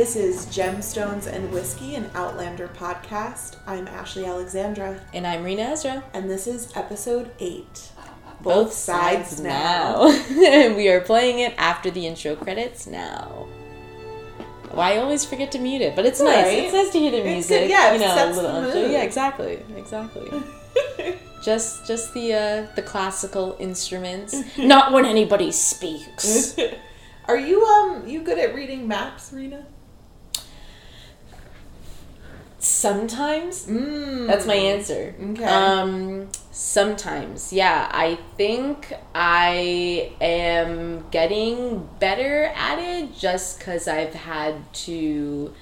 This is Gemstones and Whiskey, an Outlander podcast. I'm Ashley Alexandra, And I'm Reena Ezra. and this is episode 8. Both sides now. And we are playing it after the intro credits now. Well, I always forget to mute it, but it's nice. Right. It's nice to hear the music. good, yeah, you it know, sets a little the mood. Yeah, exactly, exactly. just, just the uh, the classical instruments. Not when anybody speaks. Are you um you good at reading maps, Reena? Sometimes Mm. That's my answer. Okay. Um, sometimes, yeah. I think I am getting better at it just because I've had to,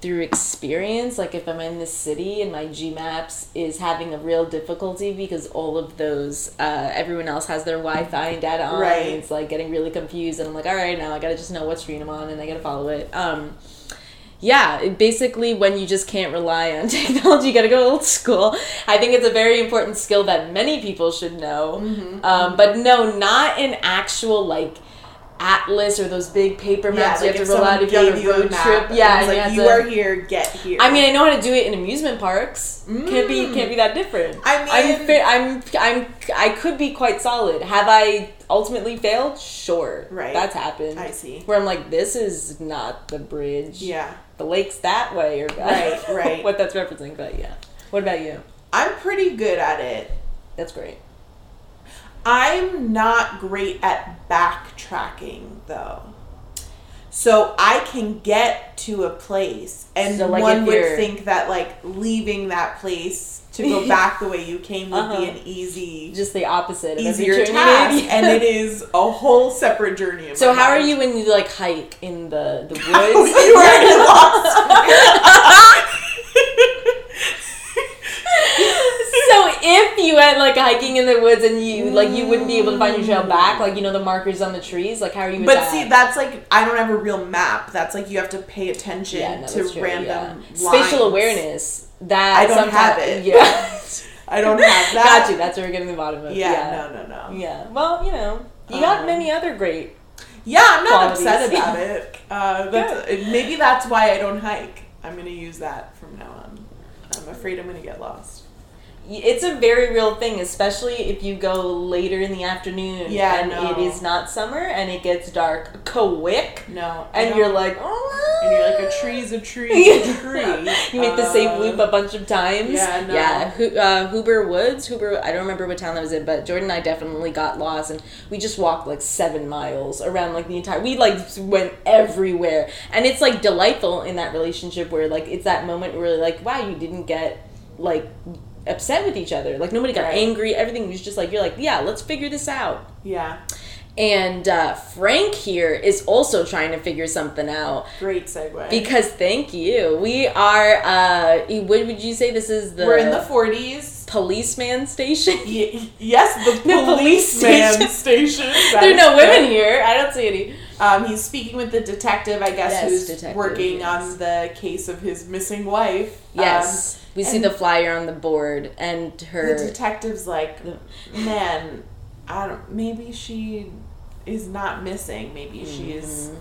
through experience, like if I'm in the city and my G Maps is having a real difficulty because all of those, uh, everyone else has their Wi Fi and data on. Right. And it's like getting really confused. And I'm like, all right, now I gotta just know what stream I'm on and I gotta follow it. Um, yeah, basically, when you just can't rely on technology, you gotta go old school. I think it's a very important skill that many people should know. Mm-hmm. Um, but no, not an actual like atlas or those big paper maps you like have if to roll out if you have a road trip. Yeah, and like you, you have are to- here, get here. I mean, I know how to do it in amusement parks. Can't be Mm. can't be that different. I I'm mean- fa- I'm I'm I could be quite solid. Have I ultimately failed? Sure, Right. That's happened. I see. Where I'm like, this is not the bridge Yeah. The lake's that way or Right, right. what that's referencing but yeah what about you I'm pretty good at it. that's great I'm not great at backtracking though. So I can get to a place and So, like, one would think that like leaving that place to go back the way you came would Uh-huh. be an easy just the opposite of easier task and it is a whole separate journey. so how are you when you like hike in the the woods you are lost. so if you went like hiking in the woods and you like you wouldn't be able to find your trail back like you know the markers on the trees like how are you But that? see, that's like I don't have a real map. That's like you have to pay attention yeah, no, to true, random yeah. spatial awareness that I don't have it. yeah I don't have that. got you that's where we're getting the bottom of it. Yeah, no, no, no. yeah well you know you got Um, many other great Yeah, I'm not Qualities. upset about it. Uh, that's, maybe that's why I don't hike. I'm gonna use that from now on. I'm afraid I'm gonna get lost. It's a very real thing, especially if you go later in the afternoon Yeah, and no. it is not summer and it gets dark quick No, and you're like, oh, and you're like a tree's a tree, a tree. you make the same Uh, loop a bunch of times. yeah, no. yeah. Uh, Huber Woods, Huber. I don't remember what town that was in, but Jordan and I definitely got lost, and we just walked like seven miles around like the entire. We like went everywhere, and it's like delightful in that relationship where like it's that moment where like, wow, you didn't get like upset with each other. Like nobody got Right. angry. Everything was just like you're like, yeah, let's figure this out. Yeah, And uh, Frank here is also trying to figure something out great segue. because thank you. We are. Uh, what would you say this is the? we're in the 40s. policeman station. Y- yes, the The police policeman station. station. There are no women here. I don't see any. Um, he's speaking with the detective, I guess, Yes, who's detective, working yes. on the case of his missing wife. Yes, we see the flyer on the board and Um, her. the detective's like, man, I don't. Maybe she is not missing. Maybe she is Mm-hmm.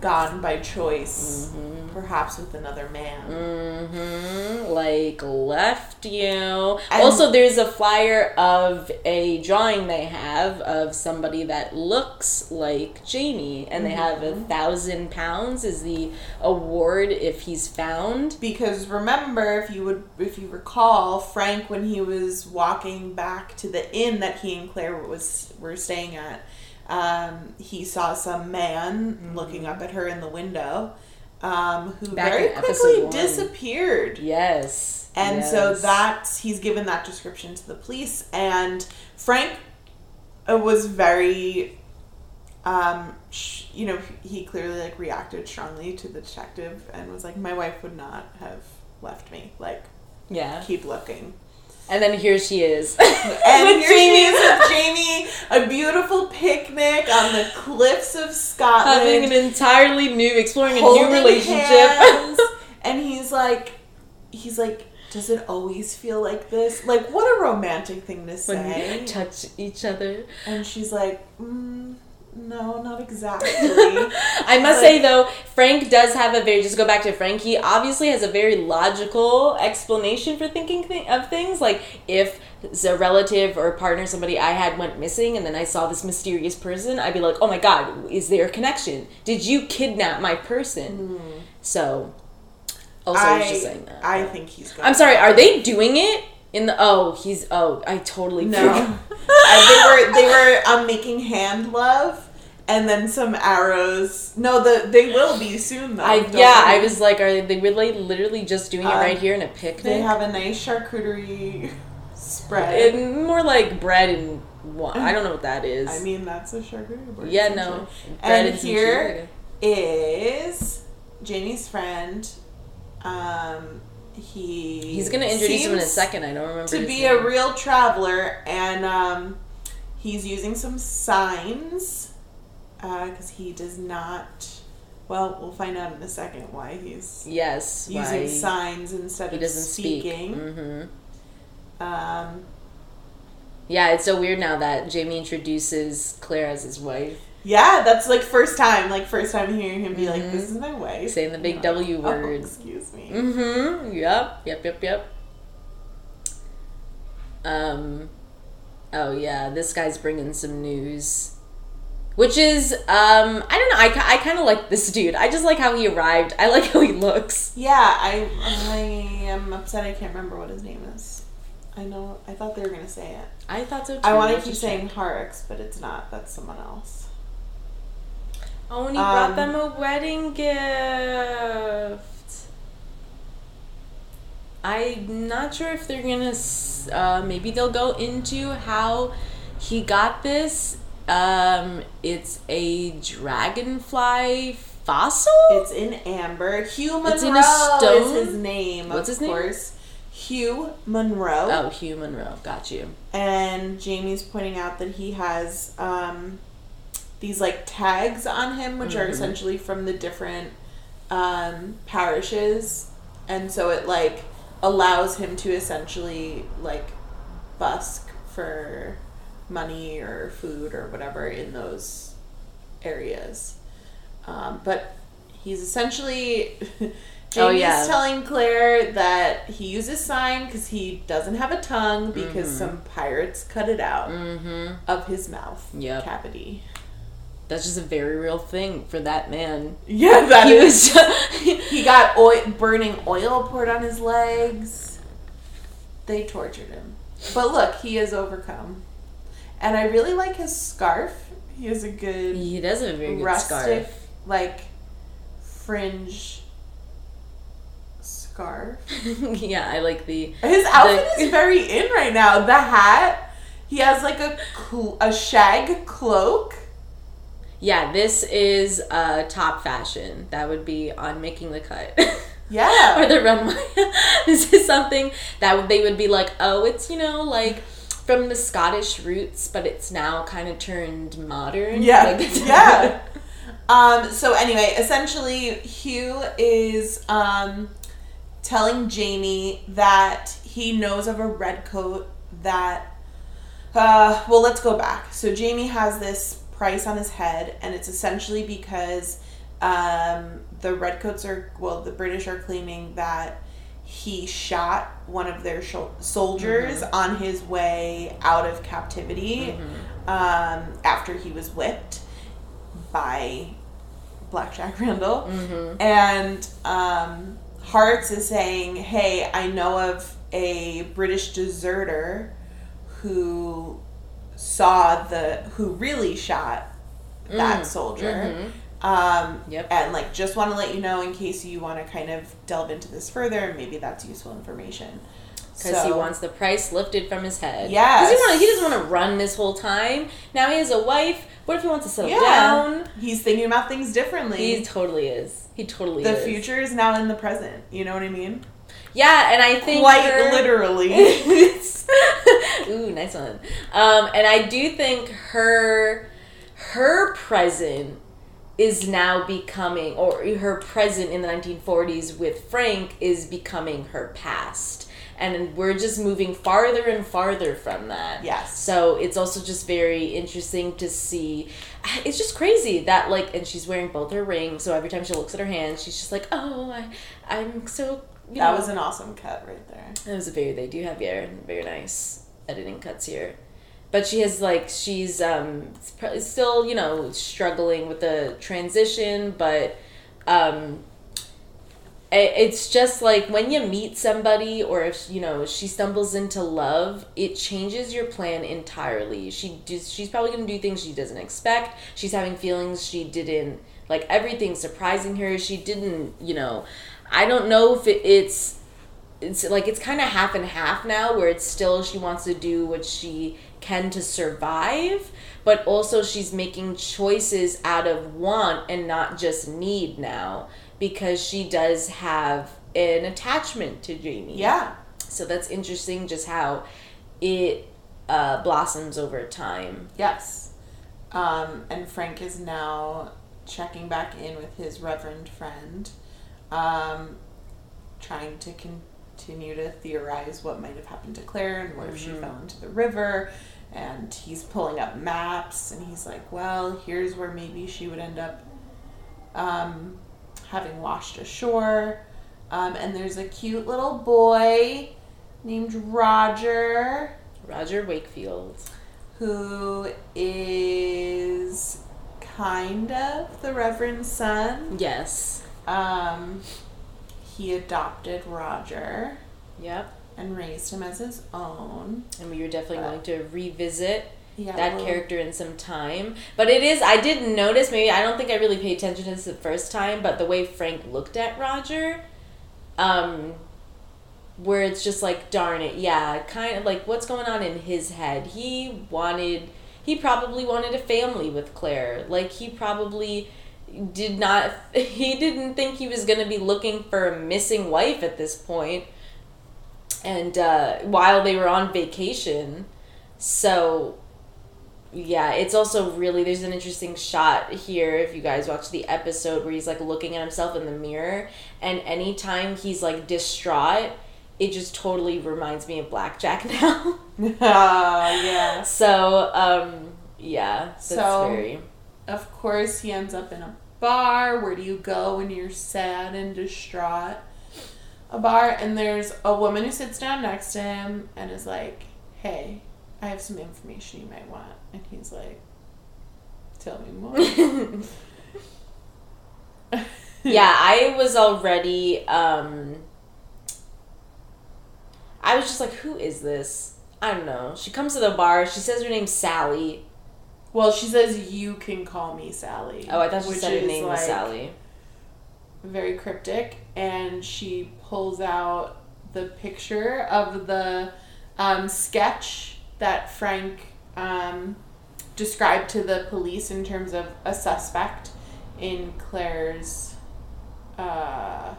Gone by choice, perhaps with another man. hmm like left you. And- also, there's a flyer of a drawing they have of somebody that looks like Jamie, and they have a thousand pounds is the award if he's found. Because remember, if you would, if you recall, Frank when he was walking back to the inn that he and Claire was were staying at, um, he saw some man looking up at her in the window, um, who Back very quickly disappeared. Yes, And so yes. that's he's given that description to the police, and Frank uh, was very, um, sh- you know, he clearly like reacted strongly to the detective and was like, "My wife would not have left me. Like, yeah. keep looking." And then here she is. And With here she Jamie. is with Jamie, a beautiful picnic on the cliffs of Scotland. having an entirely new, exploring a new relationship. hands, and he's like, he's like, does it always feel like this? Like, what a romantic thing to when say. you touch each other. And she's like, mm, No, not exactly. I must Like- say though, Frank does have a very just go back to Frank. He obviously has a very logical explanation for thinking th- of things. Like if a relative or partner, somebody I had went missing, and then I saw this mysterious person, I'd be like, "Oh my god, is there a connection? Did you kidnap my person?" Hmm. So, also, I, was just saying that. I think he's. I'm sorry. Are they doing it in the? Oh, he's. Oh, I totally No. Uh, they were they were um, making hand love, and then some arrows. No, the they will be soon though. I yeah, I was like, are they really literally just doing it Um, right here in a picnic? They have a nice charcuterie spread. It, more like bread and wine. I don't know what that is. I mean, that's a charcuterie board. yeah, no. Bread And here is Jamie's friend. Um, he He's gonna introduce him in a second. I don't remember. To be name. a real traveler, and um, he's using some signs because he does not. Well, we'll find out in a second why he's yes, using why signs instead he of speaking. speak. hmm Um, Yeah, it's so weird now that Jamie introduces Claire as his wife, yeah, that's like first time, like first time hearing him be like, Mhm. "This is my wife," saying the big And I'm W like, "Oh, word. excuse me. Mm-hmm. Yep. Yep. Yep. Yep. Um. Oh yeah, this guy's bringing some news, which is um. I don't know. I, I kind of like this dude. I just like how he arrived. I like how he looks. Yeah, I I am upset. I can't remember what his name is. I know. I thought they were gonna say it. I thought so too. I want to keep saying. Harix, but it's not. That's someone else. Oh, he Um, brought them a wedding gift. I'm not sure if they're gonna. Uh, maybe they'll go into how he got this. Um, it's a dragonfly fossil. It's in amber. Hugh Munro It's in a stone? is his name. What's of his name? course. Hugh Munro. oh, Hugh Munro. Got you. And Jamie's pointing out that he has um, these like tags on him, which are Mhm. essentially from the different um, parishes, and so it like allows him to essentially like busk for money or food or whatever in those areas. Um, but he's essentially Jamie's Oh, yeah. telling Claire that he uses sign because he doesn't have a tongue because Mhm. some pirates cut it out Mm-hmm. of his mouth Yep. cavity. That's just a very real thing for that man. Yeah, that he is. was. He got oil, burning oil poured on his legs. They tortured him, but look, he has overcome. And I really like his scarf. He has a good he does have a very good rustic, scarf. like fringe scarf. yeah, I like the. His outfit The- is very in right now. The hat, he has like a cl- a shag cloak. Yeah, this is uh, top fashion. That would be on making the cut. Yeah. or the runway. this is something that they would be like, oh, it's, you know, like from the Scottish roots, but it's now kind of turned modern. Yeah, Like, yeah. Um, so anyway, essentially, Hugh is um, telling Jamie that he knows of a red coat that. Uh, well, let's go back. So Jamie has this price on his head, and it's essentially because um, the redcoats are well, the British are claiming that he shot one of their shol- soldiers on his way out of captivity um, after he was whipped by Black Jack Randall. Mhm. And um, Hearts is saying, hey, I know of a British deserter who saw the, who really shot that Mm, soldier. mhm. Um, Yep. And like, just want to let you know in case you want to kind of delve into this further, maybe that's useful information. Because he wants the price lifted from his head. Yeah. Because he, wanna- he doesn't want to run this whole time. Now he has a wife. What if he wants to settle Yeah. down? He's thinking about things differently. He totally is. He totally the is. future is now in the present. You know what I mean? Yeah, and I think Quite her- literally. Ooh, nice one. Um, and I do think her her present is now becoming, or her present in the 1940s with Frank is becoming her past. and we're just moving farther and farther from that. Yes. So it's also just very interesting to see. It's just crazy that like, and she's wearing both her rings, so every time she looks at her hand, she's just like, "Oh, I, I'm so." You That know. was an awesome cut right there. It was a very. They do have yeah, very nice editing cuts here, but she has like she's um still you know struggling with the transition, but um. It's just like when you meet somebody, or if you know she stumbles into love, it changes your plan entirely. She does, she's probably gonna do things she doesn't expect. She's having feelings she didn't like. Everything surprising her. She didn't, you know. I don't know if it, it's it's like it's kind of half and half now where it's still she wants to do what she can to survive but also she's making choices out of want and not just need now because she does have an attachment to Jamie. Yeah. So that's interesting just how it uh, blossoms over time. Yes. Um, and Frank is now checking back in with his reverend friend, um, trying to continue to theorize what might have happened to Claire and what if she fell into the river. And he's pulling up maps and he's like, well, here's where maybe she would end up um, having washed ashore. Um, and there's a cute little boy named Roger Roger Wakefield. who is kind of the Reverend's son. Yes. Um, he adopted Roger Yep. and raised him as his own. And we were definitely Uh, going to revisit Yeah, that well, character in some time. But it is, I didn't notice, maybe I don't think I really paid attention to this the first time, but the way Frank looked at Roger, um, where it's just like, darn it, yeah, kind of like what's going on in his head. He wanted, he probably wanted a family with Claire. Like, he probably did not, he didn't think he was going to be looking for a missing wife at this. And uh, while they were on vacation, so yeah, it's also really there's an interesting shot here if you guys watch the episode where he's like looking at himself in the mirror and anytime he's like distraught, it just totally reminds me of Blackjack now. Ah, yeah. so, um yeah, that's So- very Of course, he ends up in a bar. Where do you go when you're sad and distraught? A bar, and there's a woman who sits down next to him and is like, "Hey, I have some information you might want." And he's like, "Tell me more." yeah, I was already um I was just like, who is this? I don't know. She comes to the bar, she says her name's Sally. Well, she says you can call me Sally. Oh, I thought she said her name was like, Sally. Very cryptic, and she pulls out the picture of the um, sketch that Frank um, described to the police in terms of a suspect in Claire's uh,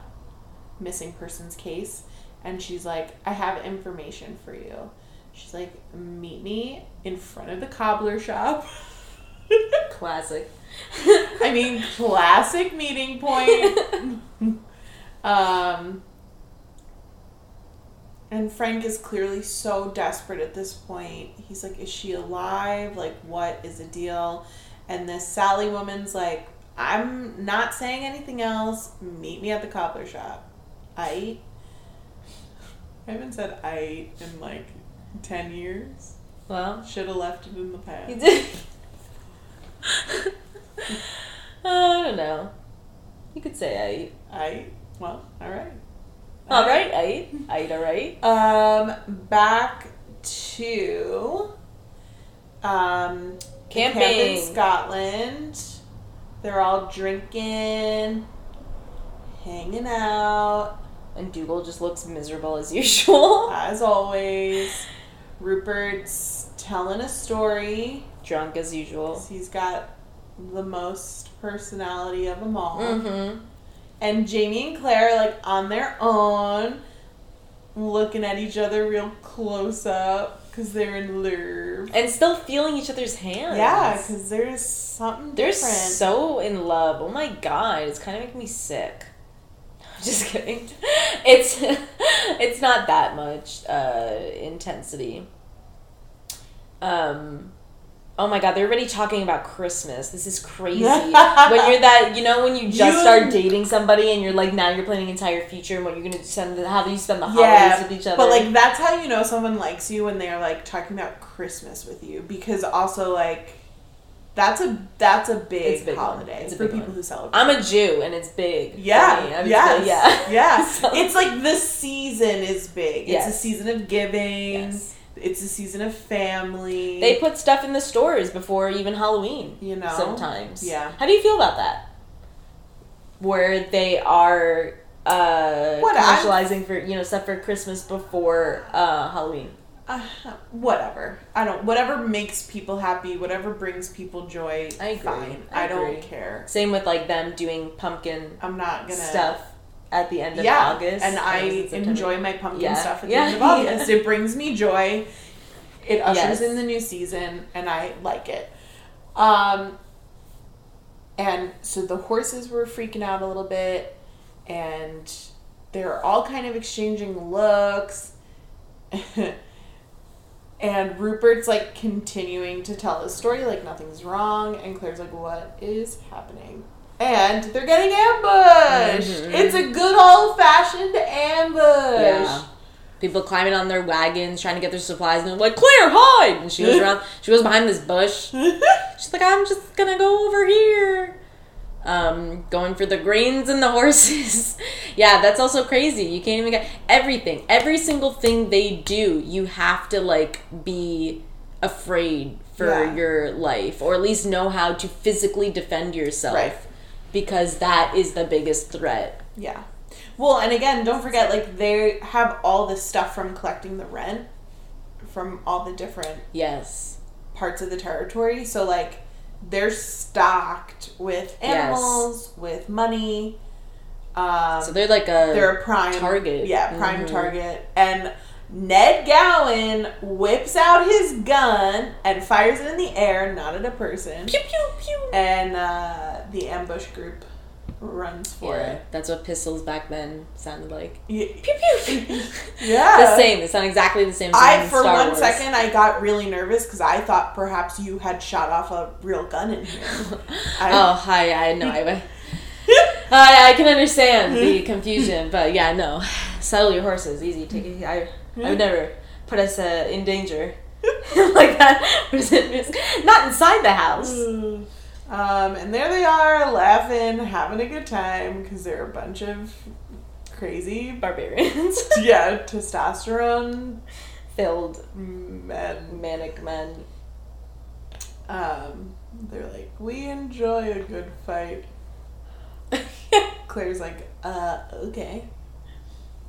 missing persons case, and she's like, "I have information for you." She's like, "Meet me in front of the cobbler shop." Classic. I mean, classic meeting point. um, and Frank is clearly so desperate at this point. He's like, Is she alive? Like, what is the deal? And this Sally woman's like, I'm not saying anything else. Meet me at the cobbler shop. I. I haven't said I in like 10 years. Well, Should have left it in the past. you did. I don't know. You could say I. I. Well, all right. All right, I. I. All right. Um, back to um the camp Camping. in Scotland. They're all drinking, hanging out, And Dougal just looks miserable as usual. as always. Rupert's telling a story. Drunk as usual. He's got the most personality of them all. Mm-hmm. And Jamie and Claire are like on their own, looking at each other real close up because they're in love. And still feeling each other's hands. Yeah, because there's something They're different. so in love. Oh my god, it's kind of making me sick. Just kidding. It's it's not that much uh, intensity. Um, oh my god, they're already talking about Christmas. This is crazy. when you're that, you know, when you just You- start dating somebody and you're like, now you're planning entire future and what you're gonna spend, how do you spend the holidays yeah, with each other? but like that's how you know someone likes you when they're like talking about Christmas with you because also like that's a that's a big, big holiday It's a for big people one. who celebrate. I'm a Jew and it's big. for Yeah, me. I'm yes, yeah, yeah. So- It's like the season is big. It's a season of giving. Yes. It's a season of family. They put stuff in the stores before even Halloween. You know? sometimes. Yeah. How do you feel about that? Where they are uh, What, I'm- commercializing for you know stuff for Christmas before uh, Halloween. uh, whatever. I don't. Whatever makes people happy. Whatever brings people joy. I agree. Fine. I I, don't care. Same with like them doing pumpkin I'm not gonna stuff at the end of yeah, August. and I enjoy my pumpkin Yeah. stuff at Yeah. the end of August. It brings me joy. It ushers Yes. in the new season, and I like it. Um, and so the horses were freaking out a little bit, and they're all kind of exchanging looks. and Rupert's like continuing to tell his story like nothing's wrong, and Claire's like, "What is happening?" And they're getting ambushed. Mhm. It's a good old fashioned ambush. Yeah. People climbing on their wagons, trying to get their supplies, and they're like, Claire, hide! And she goes around, she goes behind this bush. She's like, I'm just gonna go over here. Um, going for the grains and the horses. yeah, that's also crazy. You can't even get everything. Every single thing they do, you have to like be afraid for Yeah. your life, or at least know how to physically defend yourself. Right. Because that is the biggest threat. Yeah. Well, and again, don't forget, like, they have all this stuff from collecting the rent from all the different Yes. parts of the territory. So, like, they're stocked with animals, with money. Um, So they're like a they're a prime target. Yeah, prime Mhm. target. And Ned Gowan whips out his gun and fires it in the air, not at a person. pew pew pew. And uh, the ambush group runs for Yeah, it. that's what pistols back then sounded like. Yeah. Pew pew. Yeah. the same. They sound exactly the same. as I for Star one Wars. second I got really nervous because I thought perhaps you had shot off a real gun in here. I- oh hi, I know. I, I I can understand the confusion, but yeah, no. Settle your horses, easy. Take it. I I would never put us uh, in danger like that. What is it? Not inside the house. Um, and there they are, laughing, having a good time because they're a bunch of crazy, Barbarians yeah, testosterone filled men. manic men. Um, they're like, we enjoy a good fight. Claire's like, uh, okay.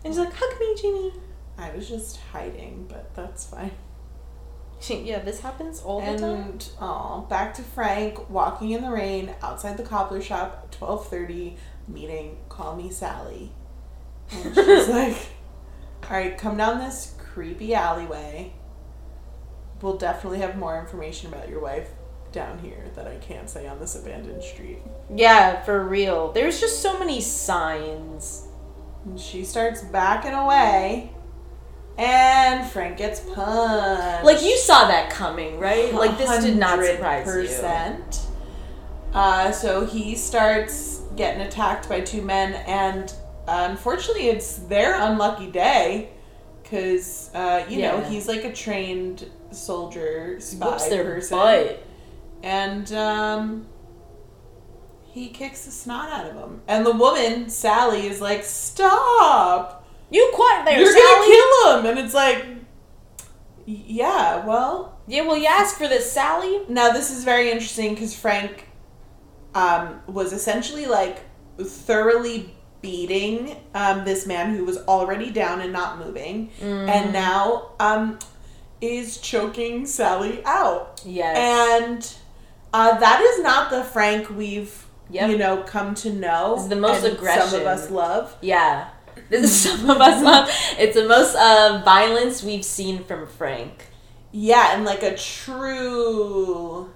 And she's like, hug me, Jimmy. I was just hiding, but that's fine. Yeah, this happens all the time. And oh, back to Frank walking in the rain outside the cobbler shop at twelve thirty, meeting Call Me Sally. And she's like, "All right, come down this creepy alleyway. We'll definitely have more information about your wife down here that I can't say on this abandoned street." Yeah, for real. There's just so many signs. And she starts backing away, and Frank gets punched. Like you saw that coming, right? Like this did not surprise you. Uh, so he starts getting attacked by two men, and uh, unfortunately, it's their unlucky day because uh, you know he's like a trained soldier spy Whoops their person, butt. and um, he kicks the snot out of him. And the woman Sally is like, "Stop! You quiet there, You're Sally. gonna kill him!" And it's like, "Yeah, well." Yeah, well, you asked for this, Sally. Now this is very interesting because Frank um, was essentially like thoroughly beating um, this man who was already down and not moving, Mm-hmm. and now um, is choking Sally out. Yes. And uh, that is not the Frank we've Yep. you know come to know. It's the most and aggression. Some of us love. yeah. This is some of us love. It's the most uh, violence we've seen from Frank. Yeah, and like a true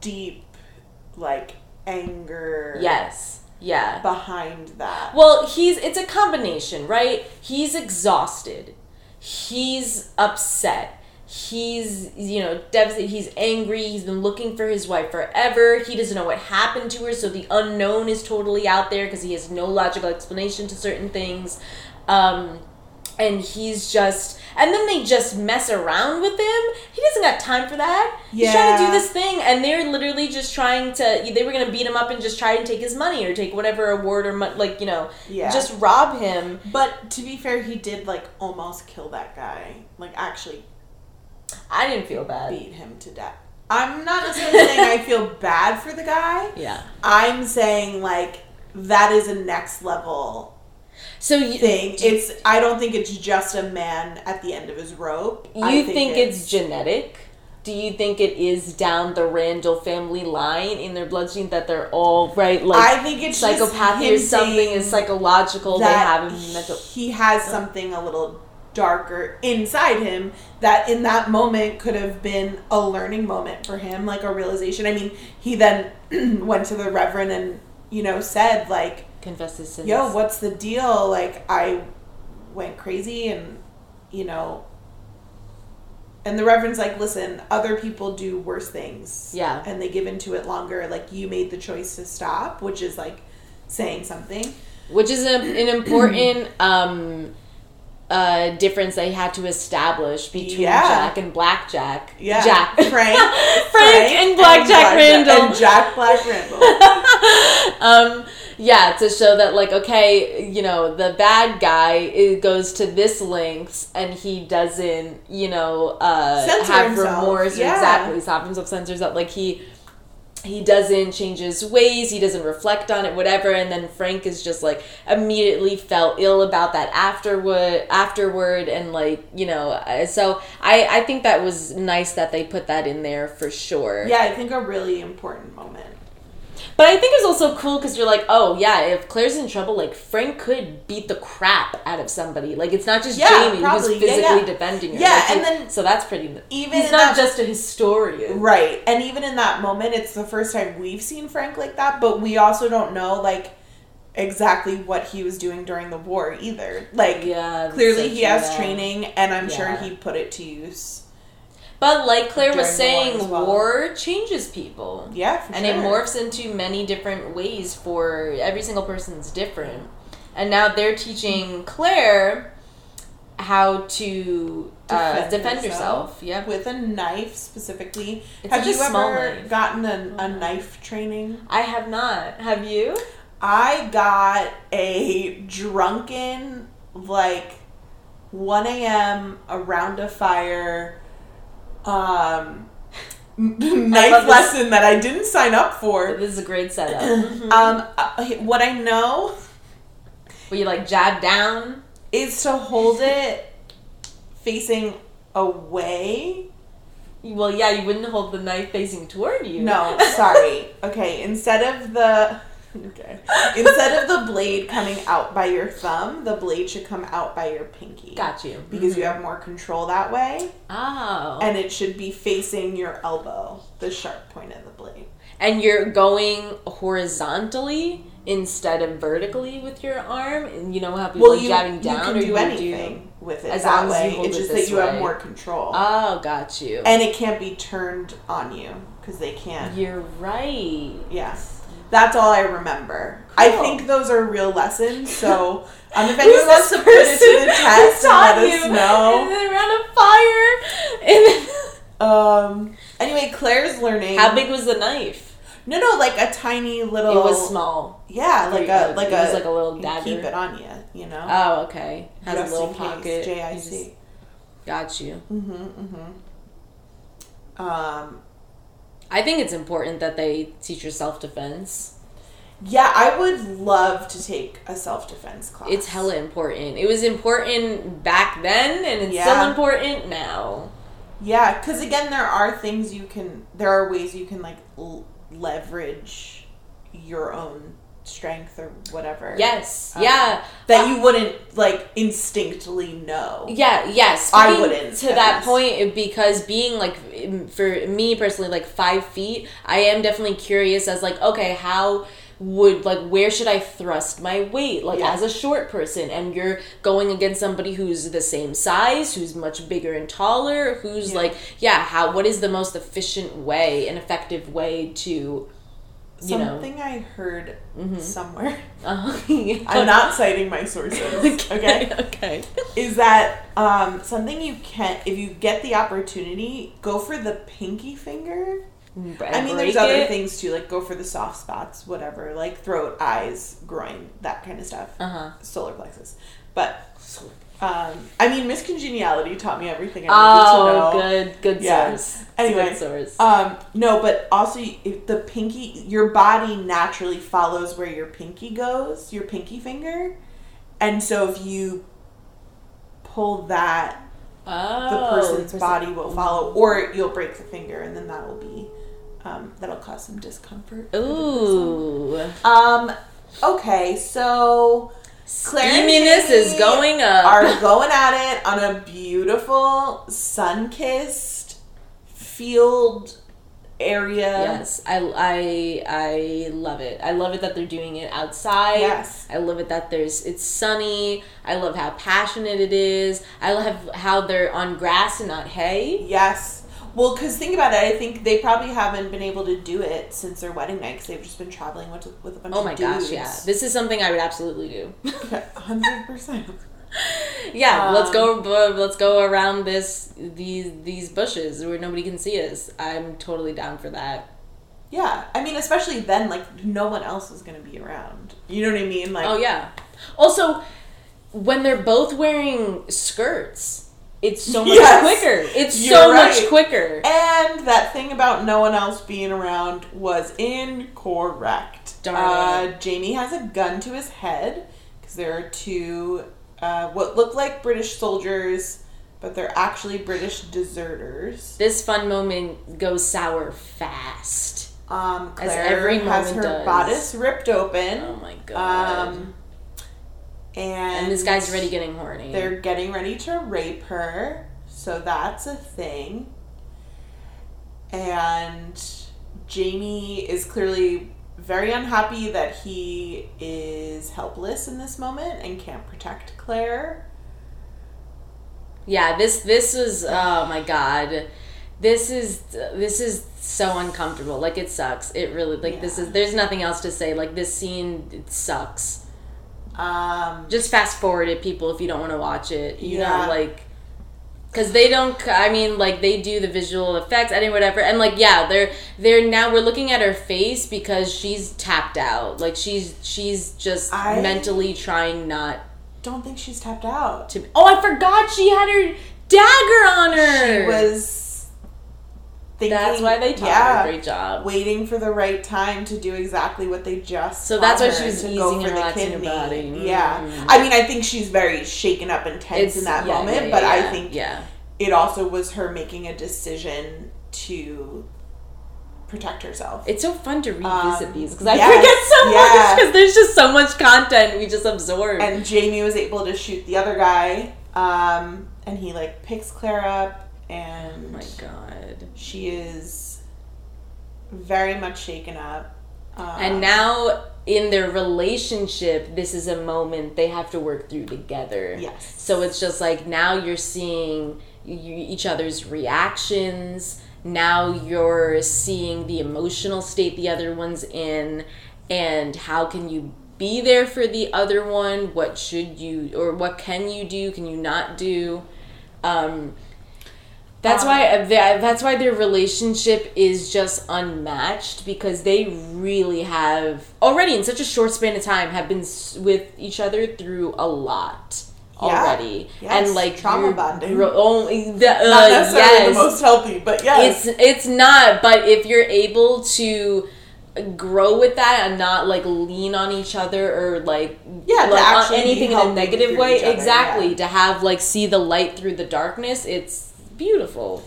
deep like anger. Yes. Yeah. behind that. Well, he's it's a combination, right? He's exhausted. He's upset. He's you know devastated. He's angry. He's been looking for his wife forever. He doesn't know what happened to her, so the unknown is totally out there because he has no logical explanation to certain things. Um, and he's just and then they just mess around with him he doesn't got time for that he's trying to do this thing and they're literally just trying to they were gonna beat him up and just try and take his money or take whatever award or like you know Yeah. just rob him But to be fair, he did like almost kill that guy. Like actually i didn't feel bad beat him to death. I'm not necessarily saying I feel bad for the guy. yeah I'm saying like that is a next level so you, thing. It's I don't think it's just a man at the end of his rope. you I think, it's, genetic do you think it is down the Randall family line in their bloodstream that they're all right like I think it's just psychopathy or something is psychological they have mental he has oh. something a little darker inside him that in that moment could have been a learning moment for him like a realization. I mean he then went to the reverend and you know said like confess his sins. Yo what's the deal? Like i went crazy and you know and the reverend's like listen other people do worse things. Yeah. and they give into it longer. Like you made the choice to stop which is like saying something. Which is a, an important um, uh, difference they had to establish between Yeah. Jack and Blackjack. Yeah, Jack. Frank, Frank and Blackjack Randall. and Jack Black Randall. um, yeah, to show that like okay, you know, the bad guy it goes to this lengths and he doesn't, you know, uh, have himself, remorse. yeah. Exactly, stop himself, censors up. Like he he doesn't change his ways he doesn't reflect on it whatever and then frank is just like immediately felt ill about that afterward afterward and like you know so i i think that was nice that they put that in there for sure Yeah, I think a really important moment. But i think it's also cool because you're like oh yeah if claire's in trouble like frank could beat the crap out of somebody like it's not just Yeah, jamie probably. who's physically yeah. defending her Yeah, Like, and he- then so that's pretty even he's not that- just a historian Right. And even in that moment, it's the first time we've seen Frank like that, but we also don't know, like, exactly what he was doing during the war either. Like, Yeah, clearly so he has training, and I'm sure he put it to use. But like Claire was During war saying, well. war changes people. Yeah, for and sure. it morphs into many different ways for every single person's different. And now they're teaching Claire how to uh, Defend herself. Yep. With a knife specifically. It's have you small ever knife. gotten a, a knife training? I have not. Have you? I got a drunken, like, 1 a.m. around a fire um, knife this. lesson that I didn't sign up for. This is a great setup. Um, uh, what I know Where you like jab down. is to hold it facing away. Well, yeah, you wouldn't hold the knife facing toward you. No, sorry. Okay, instead of the okay, instead of the blade coming out by your thumb, the blade should come out by your pinky. Got you. Because you mm-hmm. have more control that way, Oh. and it should be facing your elbow, the sharp point of the blade. and you're going horizontally instead of vertically with your arm and you know how people Well, are you, jabbing you down can or do you anything with it as that long as you way. hold It's it just this that you have more control, oh got you and it can't be turned on you because they can't. you're right Yeah. That's all I remember. I think those are real lessons. So, um, if anyone wants to put it to the test let us you? And know. then around a fire and then Um. Anyway, Claire's learning. how big was the knife No, no, like a tiny little. it was small Yeah, like a like it a was like a little dagger Keep it on you. You know. oh okay has Just a little pocket You JIC. just- got you Mhm, mhm. Um. I think it's important that they teach your self-defense Yeah, I would love to take a self defense class. It's hella important. It was important back then, and it's Yeah. still important now. Yeah, because again, there are things you can. There are ways you can like l- leverage your own strength or whatever. Yes, Um, yeah, that you wouldn't like instinctively know. yeah, yes. I wouldn't, to at that point because being like for me personally, like five feet, I am definitely curious as like okay, how would like where should I thrust my weight like Yeah. as a short person and you're going against somebody who's the same size, who's much bigger and taller, who's Yeah. like yeah, how what is the most efficient way and effective way to you know Something I heard somewhere. uh, I'm not citing my sources. Okay. okay. Is that um, something you can, if you get the opportunity, go for the pinky finger. I mean, there's other things too, like go for the soft spots, whatever, like throat, eyes, groin, that kind of stuff. Uh-huh. Solar plexus. But, um, I mean, Miss Congeniality taught me everything I needed Oh, to know. good, good Yeah. source. Anyway. Um, no, but also if the pinky, your body naturally follows where your pinky goes, your pinky finger, and so if you pull that, the oh, person's person- body will follow, or you'll break the finger, and then that will be, um, that'll cause some discomfort. Ooh. Um. Okay, so steaminess is going up. are going at it on a beautiful sun-kissed field area. Yes, I, I I love it. I love it that they're doing it outside. Yes, I love it that there's it's sunny. I love how passionate it is. I love how they're on grass and not hay. Yes. Well, because think about it, I think they probably haven't been able to do it since their wedding night because they've just been traveling with, with a bunch oh of Oh my gosh, yeah. This is something I would absolutely do. 100%. yeah, um, let's go. Um, let's go around this these these bushes where nobody can see us. I'm totally down for that. Yeah, I mean, especially then, like no one else is gonna be around. You know what I mean? Like, oh yeah. Also, when they're both wearing skirts, it's so much yes, quicker. It's so right. much quicker. And that thing about no one else being around was incorrect. Darn uh, Jamie has a gun to his head because there are two uh, what look like British soldiers, but they're actually British deserters. This fun moment goes sour fast. Um, As Claire every has her does. bodice ripped open. Oh my god. Um, and, and this guy's already getting horny. They're getting ready to rape her, so that's a thing. And Jamie is clearly very unhappy that he is helpless in this moment and can't protect Claire. Yeah, this this is oh my god. This is this is so uncomfortable. Like it sucks. It really like this is there's nothing else to say. Like this scene it sucks. Um, Just fast forward it people if you don't want to watch it. You Yeah. know like cuz they don't I mean like they do the visual effects and whatever and like yeah, they're they're now we're looking at her face because she's tapped out. Like she's she's just I- mentally trying not don't think she's tapped out. to Oh, I forgot she had her dagger on her. She was thinking. That's why they taught yeah, her. Great job. waiting for the right time to do exactly what they just. So that's why her she was easing go for the her kidney. body. Yeah. I mean, I think she's very shaken up and tense in that yeah, moment, yeah, yeah, but I think yeah, it also was her making a decision to protect herself. it's so fun to revisit Um, these because I yes, forget so much because there's just so much content we just absorb. and Jamie was able to shoot the other guy, um, and he like picks Claire up, oh and my god! she is very much shaken up. Um, And now in their relationship, this is a moment they have to work through together. Yes. So it's just like now you're seeing each other's reactions. Now you're seeing the emotional state the other one's in, and how can you be there for the other one? What should you or what can you do? Can you not do? Um, that's Um, why that's why their relationship is just unmatched because they really have already in such a short span of time have been with each other through a lot Yeah. already Yes. and like Trauma bonding. oh, the, uh, not necessarily yes. the most healthy, but yes. it's it's not but if you're able to grow with that and not like lean on each other or like Yeah, like, anything in a negative way other, exactly yeah. to have like see the light through the darkness it's beautiful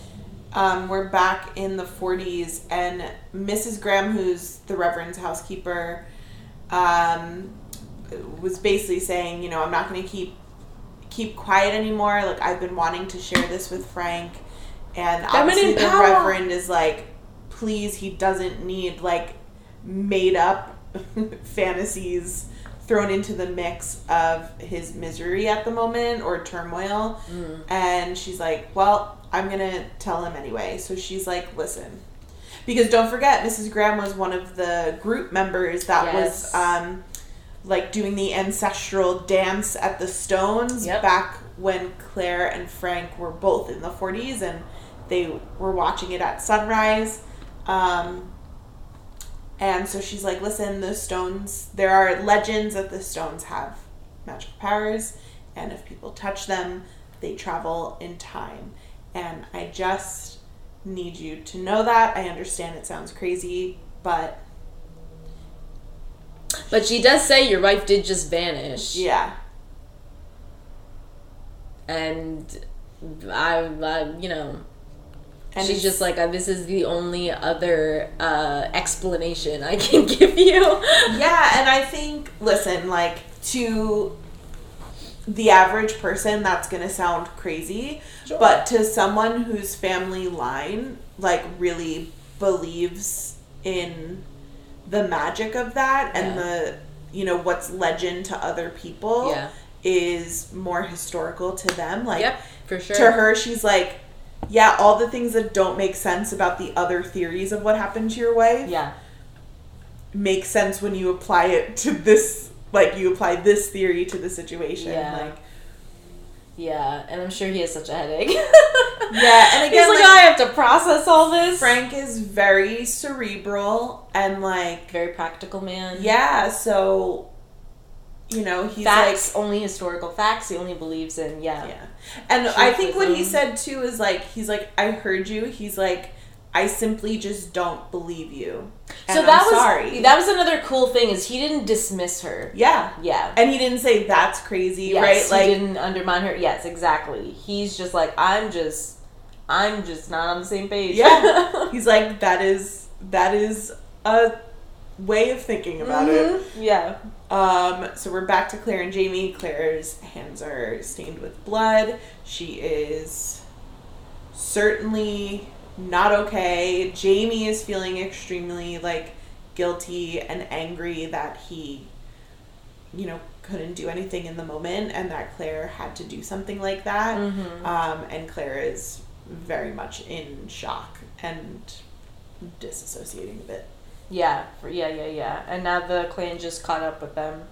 um, we're back in the 40s, and Mrs. Graham, who's the Reverend's housekeeper, um, was basically saying, you know, I'm not going to keep keep quiet anymore. Like I've been wanting to share this with Frank, and obviously the. Reverend is like, please, he doesn't need like made up fantasies thrown into the mix of his misery at the moment or turmoil. And she's like, Well, I'm to tell him anyway. So she's like, Listen. Because don't forget, Mrs. Graham was one of the group members that Yes. was um, like doing the ancestral dance at the Stones Yep. back when Claire and Frank were both in the 40s and they were watching it at sunrise. Um, and so she's like, listen, the stones, there are legends that the stones have magical powers, and if people touch them, they travel in time. And I just need you to know that. I understand it sounds crazy, but But she does say your wife did just vanish. yeah. And I, I you know, And she's just like, uh, this is the only other uh, explanation I can give you. Yeah, and I think, listen, like, to the average person, that's going to sound crazy. Sure. But to someone whose family line, like, really believes in the magic of that and Yeah. the, you know, what's legend to other people Yeah. is more historical to them. Like, yep, for sure. to her, she's like, yeah, all the things that don't make sense about the other theories of what happened to your wife Yeah. make sense when you apply it to this like you apply this theory to the situation Yeah. like Yeah, and I'm sure he has such a headache. Yeah, and again, like, like- I have to process all this. frank is very cerebral and like very practical man. yeah so you know he's facts, only historical facts. He only believes in yeah. yeah and i think what he said too is like he's like i heard you he's like i simply just don't believe you and so that I'm was sorry that was another cool thing is he didn't dismiss her. yeah Yeah. and he didn't say that's crazy Yes, right he like didn't undermine her. Yes, exactly. He's just like I'm just, I'm just not on the same page. Yeah. He's like, that is that is a way of thinking about it. Mhm. Yeah. Um, so we're back to Claire and Jamie. Claire's hands are stained with blood. She is certainly not okay. Jamie is feeling extremely like guilty and angry that he, you know, couldn't do anything in the moment and that Claire had to do something like that. Mhm. Um, and Claire is very much in shock and disassociating a bit. Yeah. Yeah. Yeah. Yeah. And now the clan just caught up with them.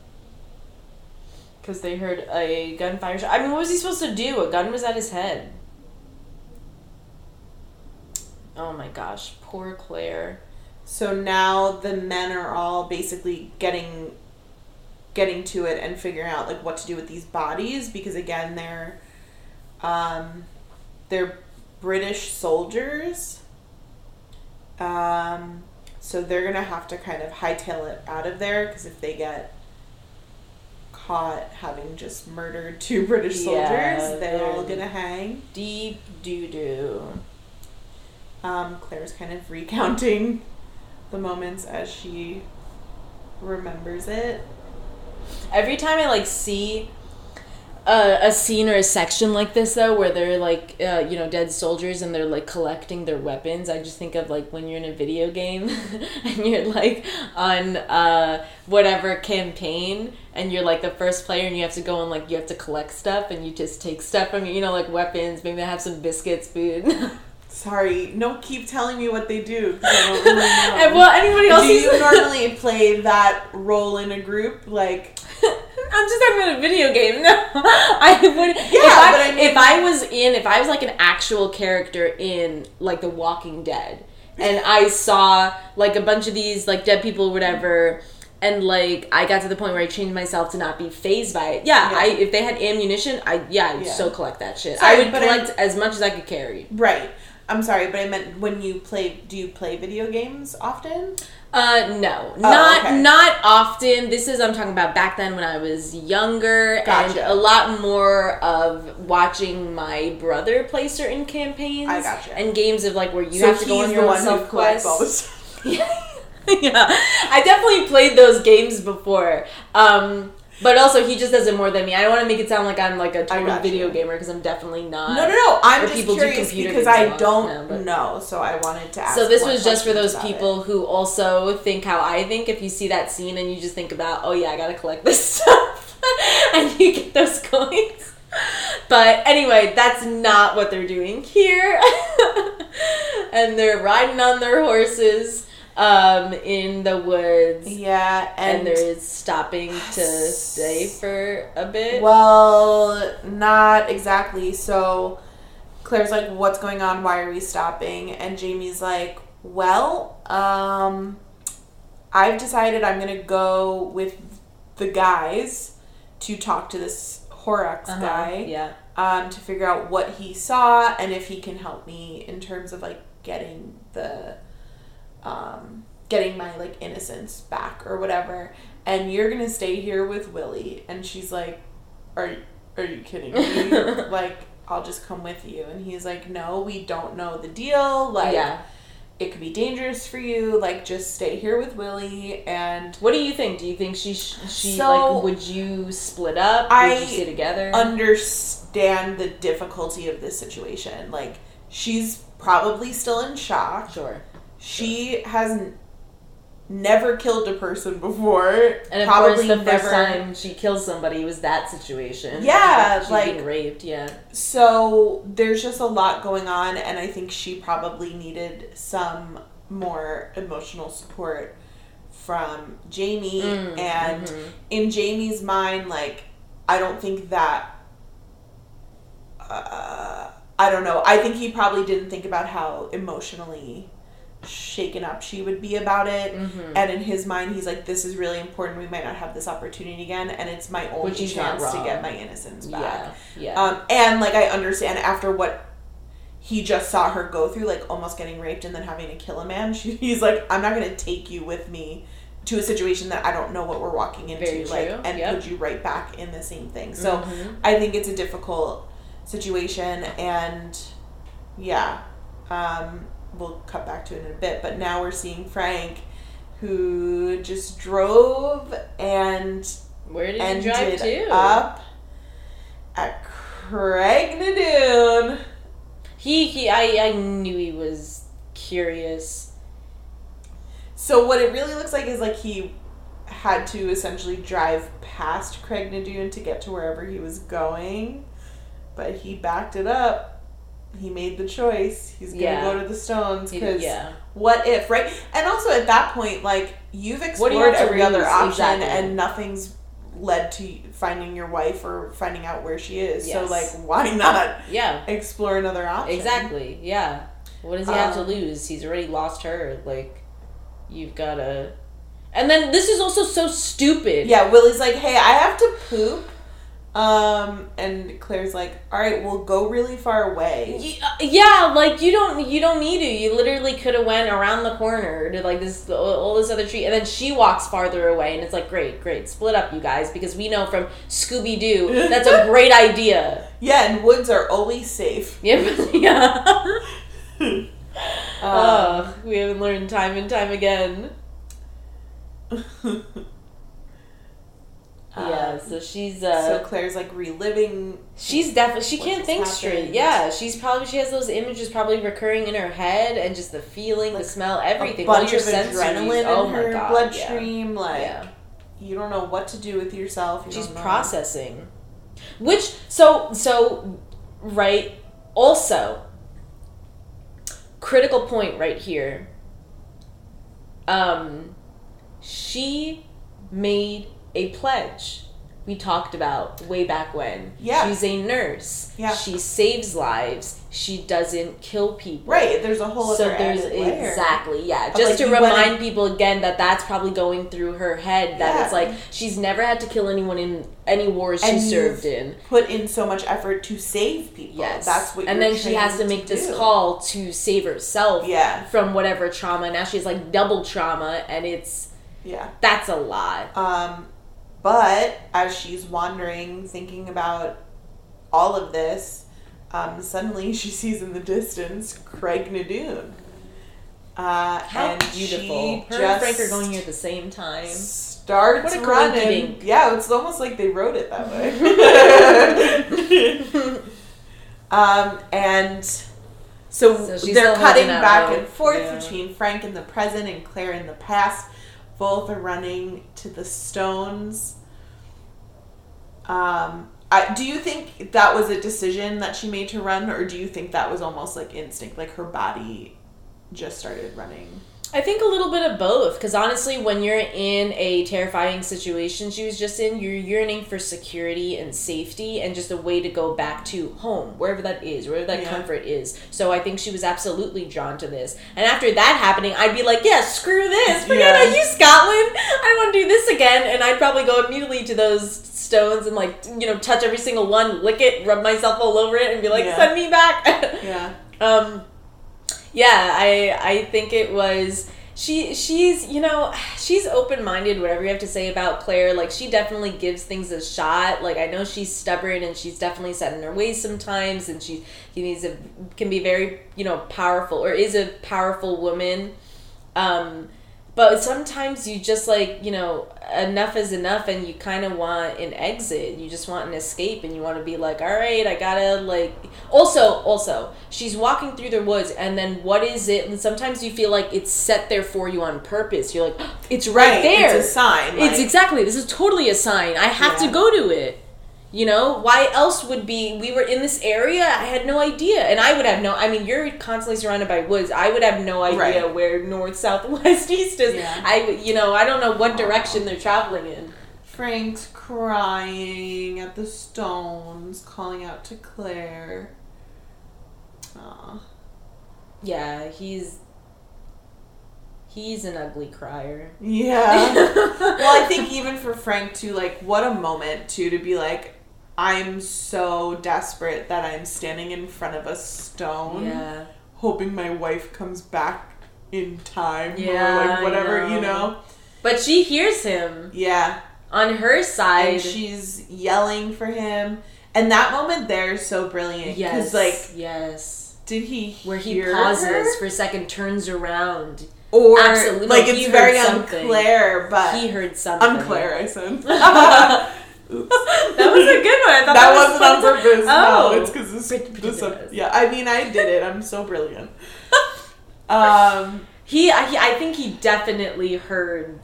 Because they heard a gunfire shot. I mean, what was he supposed to do? A gun was at his head. Oh my gosh, poor Claire. So now the men are all basically getting getting to it and figuring out like what to do with these bodies because again they're um they're British soldiers. Um so they're going to have to kind of hightail it out of there because if they get caught having just murdered two British soldiers, Yeah, they're all to hang. Deep doo doo. Um, Claire's kind of recounting the moments as she remembers it. Every time I like see a, a scene or a section like this though where they're like uh, you know dead soldiers and they're like collecting their weapons i just think of like when you're in a video game and you're like on uh, whatever campaign and you're like the first player and you have to go and like you have to collect stuff and you just take stuff from you know like weapons maybe they have some biscuits food Sorry, no, keep telling me what they do I really know. and well anybody else do you normally play that role in a group? Like, I'm just talking about a video game. No, I would. Yeah, if I, but I mean, if I was in, if I was like an actual character in like The Walking Dead, and I saw like a bunch of these like dead people or whatever, and like I got to the point where I changed myself to not be phased by it. Yeah, Yeah. I if they had ammunition, I yeah, I'd Yeah. so collect that shit. Sorry, I would collect I'm- as much as I could carry. right. I'm sorry, but I meant when you play, do you play video games often? Uh, no, not Oh, okay. not often. This is I'm talking about back then when I was younger, and a lot more of watching my brother play certain campaigns. I gotcha. And games of like where you so have to go on your own self quest. all the stuff. yeah, I definitely played those games before. Um, But also, he just does it more than me. I don't want to make it sound like I'm like a total video you. gamer because I'm definitely not. No, no, no. I'm just people curious because I don't No, but- know, so I wanted to ask. So this was just for those about it. people who also think how I think. If you see that scene and you just think about, oh yeah, I gotta collect this stuff, and you get those coins. But anyway, that's not what they're doing here. and they're riding on their horses um, in the woods, Yeah, and, and, they're stopping to stay for a bit. well, not exactly. So Claire's like, "What's going on? Why are we stopping?" And Jamie's like, "Well, um, I've decided I'm gonna go with the guys to talk to this Horrocks Uh-huh, guy." Yeah. um, to figure out what he saw and if he can help me in terms of like getting the um, getting my like innocence back or whatever and you're gonna stay here with willie and she's like are, are you kidding me like i'll just come with you and he's like no we don't know the deal like yeah. it could be dangerous for you like just stay here with willie and What do you think? Do you think she she So- like would you split up? I you stay together? understand the difficulty of this situation like she's probably still in shock sure. She has never killed a person before. And probably the never. first time she kills somebody was that situation. Yeah, She's like- being raped. Yeah, So there's just a lot going on, and I think she probably needed some more emotional support from Jamie. Mm, and mhm. in Jamie's mind, like, I don't think that. Uh, I don't know. I think he probably didn't think about how emotionally shaken up she would be about it. Mhm. And in his mind, he's like, "This is really important. We might not have this opportunity again, and it's my only Which he's not chance to get my innocence back." yeah, yeah. Um, and like I understand after what he just saw her go through, like almost getting raped and then having to kill a man, she, he's like, "I'm not gonna take you with me." To a situation that I don't know what we're walking into, like, and yep. put you right back in the same thing. So, Mhm. I think it's a difficult situation, and yeah, um, we'll cut back to it in a bit. But now we're seeing Frank, who just drove and Where did ended drive to? up at Craignadoon. He, he, I, I knew he was curious. So what it really looks like is like he had to essentially drive past Craigh na Dun to get to wherever he was going, but he backed it up. He made the choice. He's gonna Yeah. go to the Stones because yeah, what if right? And also at that point, like you've you explored every other option, Exactly. and nothing's led to finding your wife or finding out where she is. So like, why not yeah, explore another option? exactly. Yeah. What does he have to Um, lose? He's already lost her. Like, you've gotta. And then this is also so stupid. Yeah, Willie's like, hey, I have to poop. Um, and Claire's like, all right, we'll go really far away. Uh, Yeah, like you don't you don't need to. You literally could have went around the corner to like this all this other tree, and then she walks farther away, and it's like great, great, split up, you guys, because we know from Scooby Doo that's a great idea. Yeah, and woods are always safe. Yeah, yeah. Um, oh, we haven't learned time and time again. Yeah, so she's uh, so Claire's like reliving. She's definitely she can't think happened. straight. Yeah, she's probably she has those images probably recurring in her head and just the feeling, Like, the smell, everything. a bunch your of sensories. adrenaline oh in my her God, bloodstream. Like Yeah. you don't know what to do with yourself. You She's processing. Which so so right also critical point right here. Um she made a pledge we talked about way back when. Yeah. She's a nurse. Yeah. She saves lives. She doesn't kill people. Right, there's a whole So other there's added layer. exactly yeah. Of, Just like, to remind and- people again that that's probably going through her head. That Yeah. it's like she's never had to kill anyone in any wars she served in. Put in so much effort to save people. Yes, that's what. And then she has to make this do. call to save herself Yeah, from whatever trauma. Now she's like double trauma, and it's yeah. that's a lot. Um, but as she's wandering, thinking about all of this, um, suddenly she sees in the distance Craigh na Dun. Uh, How and beautiful. She Her just and Frank are going here at the same time. Starts running. Yeah, it's almost like they wrote it that way. um, and so, So they're cutting out back and forth Yeah. between Frank in the present and Claire in the past. Both are running to the stones. Um, I, do you think that was a decision that she made to run, or do you think that was almost like instinct, like her body just started running? I think a little bit of both, because honestly, when you're in a terrifying situation she was just in, you're yearning for security and safety and just a way to go back to home, wherever that is, wherever that Yeah. comfort is. So I think she was absolutely drawn to this. And after that happening, I'd be like, yeah, screw this. Forget Yeah. yeah. you, Scotland. I don't want to do this again. And I'd probably go immediately to those stones and, like, you know, touch every single one, lick it, rub myself all over it, and be like, Yeah. send me back. Yeah. um yeah i i think it was she she's you know she's open-minded whatever you have to say about claire like she definitely gives things a shot like i know she's stubborn and she's definitely set in her ways sometimes and she he needs a can be very you know powerful or is a powerful woman um but sometimes you just like you know enough is enough and you kind of want an exit. You just want an escape and you want to be like all right i gotta like also also she's walking through the woods and then what is it? And sometimes you feel like it's set there for you on purpose. You're like it's right, there It's a sign. it's exactly this is totally a sign. I have Yeah. to go to it you know why else would be we were in this area i had no idea and i would have no i mean you're constantly surrounded by woods i would have no idea Right. where north south west east is Yeah. i you know i don't know what direction they're traveling in Frank's crying at the stones, calling out to Claire. Aw. yeah he's he's an ugly crier Yeah. well, I think even for Frank too, like what a moment too to be like, I'm so desperate that I'm standing in front of a stone, yeah hoping my wife comes back in time Yeah, or like whatever, you know. know. but she hears him Yeah. on her side And she's yelling for him. And that moment there is so brilliant. yes Because, like, yes did he where he pauses her? for a second turns around Or, Absolutely. like, it's very unclear, but. he heard something unclear, I said. Oops. that was a good one. I thought that, that, was wasn't on purpose. Oh. No, it's because this, Pretty- pretty this good. yeah. I mean, I did it. I'm so brilliant. Um, He, I, he, I think he definitely heard.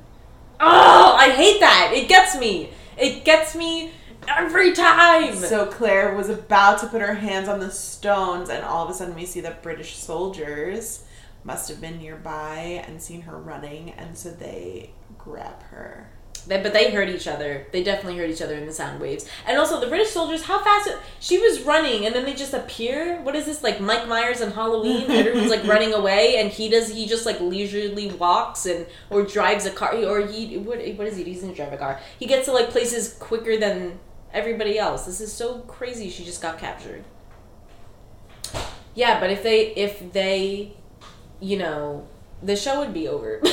Oh, I hate that. It gets me. It gets me every time. so Claire was about to put her hands on the stones, and all of a sudden we see that British soldiers must have been nearby and seen her running, and so they grab her. They, but they heard each other. They definitely heard each other in the sound waves. And also the British soldiers, how fast she was running, and then they just appear. What is this like Mike Myers on Halloween? Everyone's like running away, and he does. He just like leisurely walks and or drives a car, or he what what is he? He doesn't drive a car. He gets to like places quicker than everybody else. This is so crazy. She just got captured. Yeah, but if they if they, you know, the show would be over.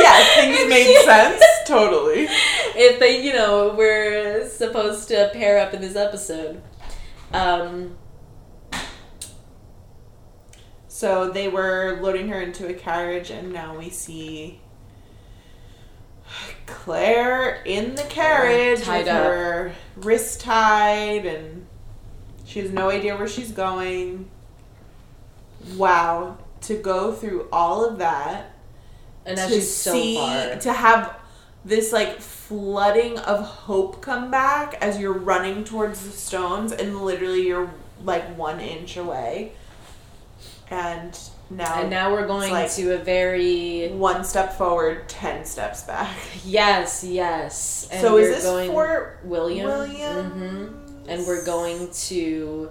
Yeah, things made sense. Totally. if they, you know, were supposed to pair up in this episode. Um, So they were loading her into a carriage, and now we see Claire in the carriage with up. her wrist tied, and she has no idea where she's going. Wow, to go through all of that and now to so see far. to have this like flooding of hope come back as you're running towards the stones, and literally you're like one inch away, and now and now we're going like- to a very one step forward, ten steps back. yes, yes. And so is this going Fort William? William? hmm And we're going to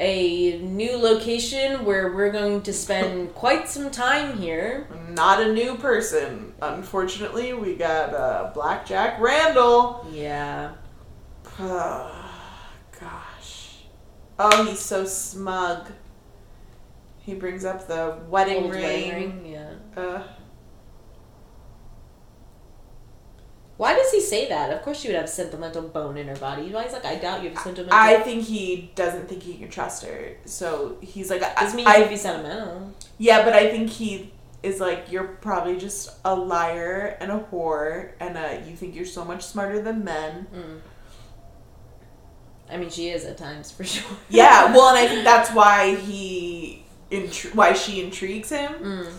a new location where we're going to spend quite some time here. Not a new person. Unfortunately, we got uh, Blackjack Randall. Yeah. Oh, gosh. Oh, he's so smug. He brings up the wedding Old ring. wedding ring, Yeah. Uh, Why does he say that? Of course, she would have sentimental bone in her body. Why he's like, I doubt you have sentimental. I think he doesn't think he can trust her, so he's like, I, doesn't mean I- you can be sentimental. yeah, but I think he is like, you're probably just a liar and a whore, and uh, you think you're so much smarter than men. Mm. I mean, she is at times for sure. Yeah, well, and I think that's why he, intri- why she intrigues him. Mm.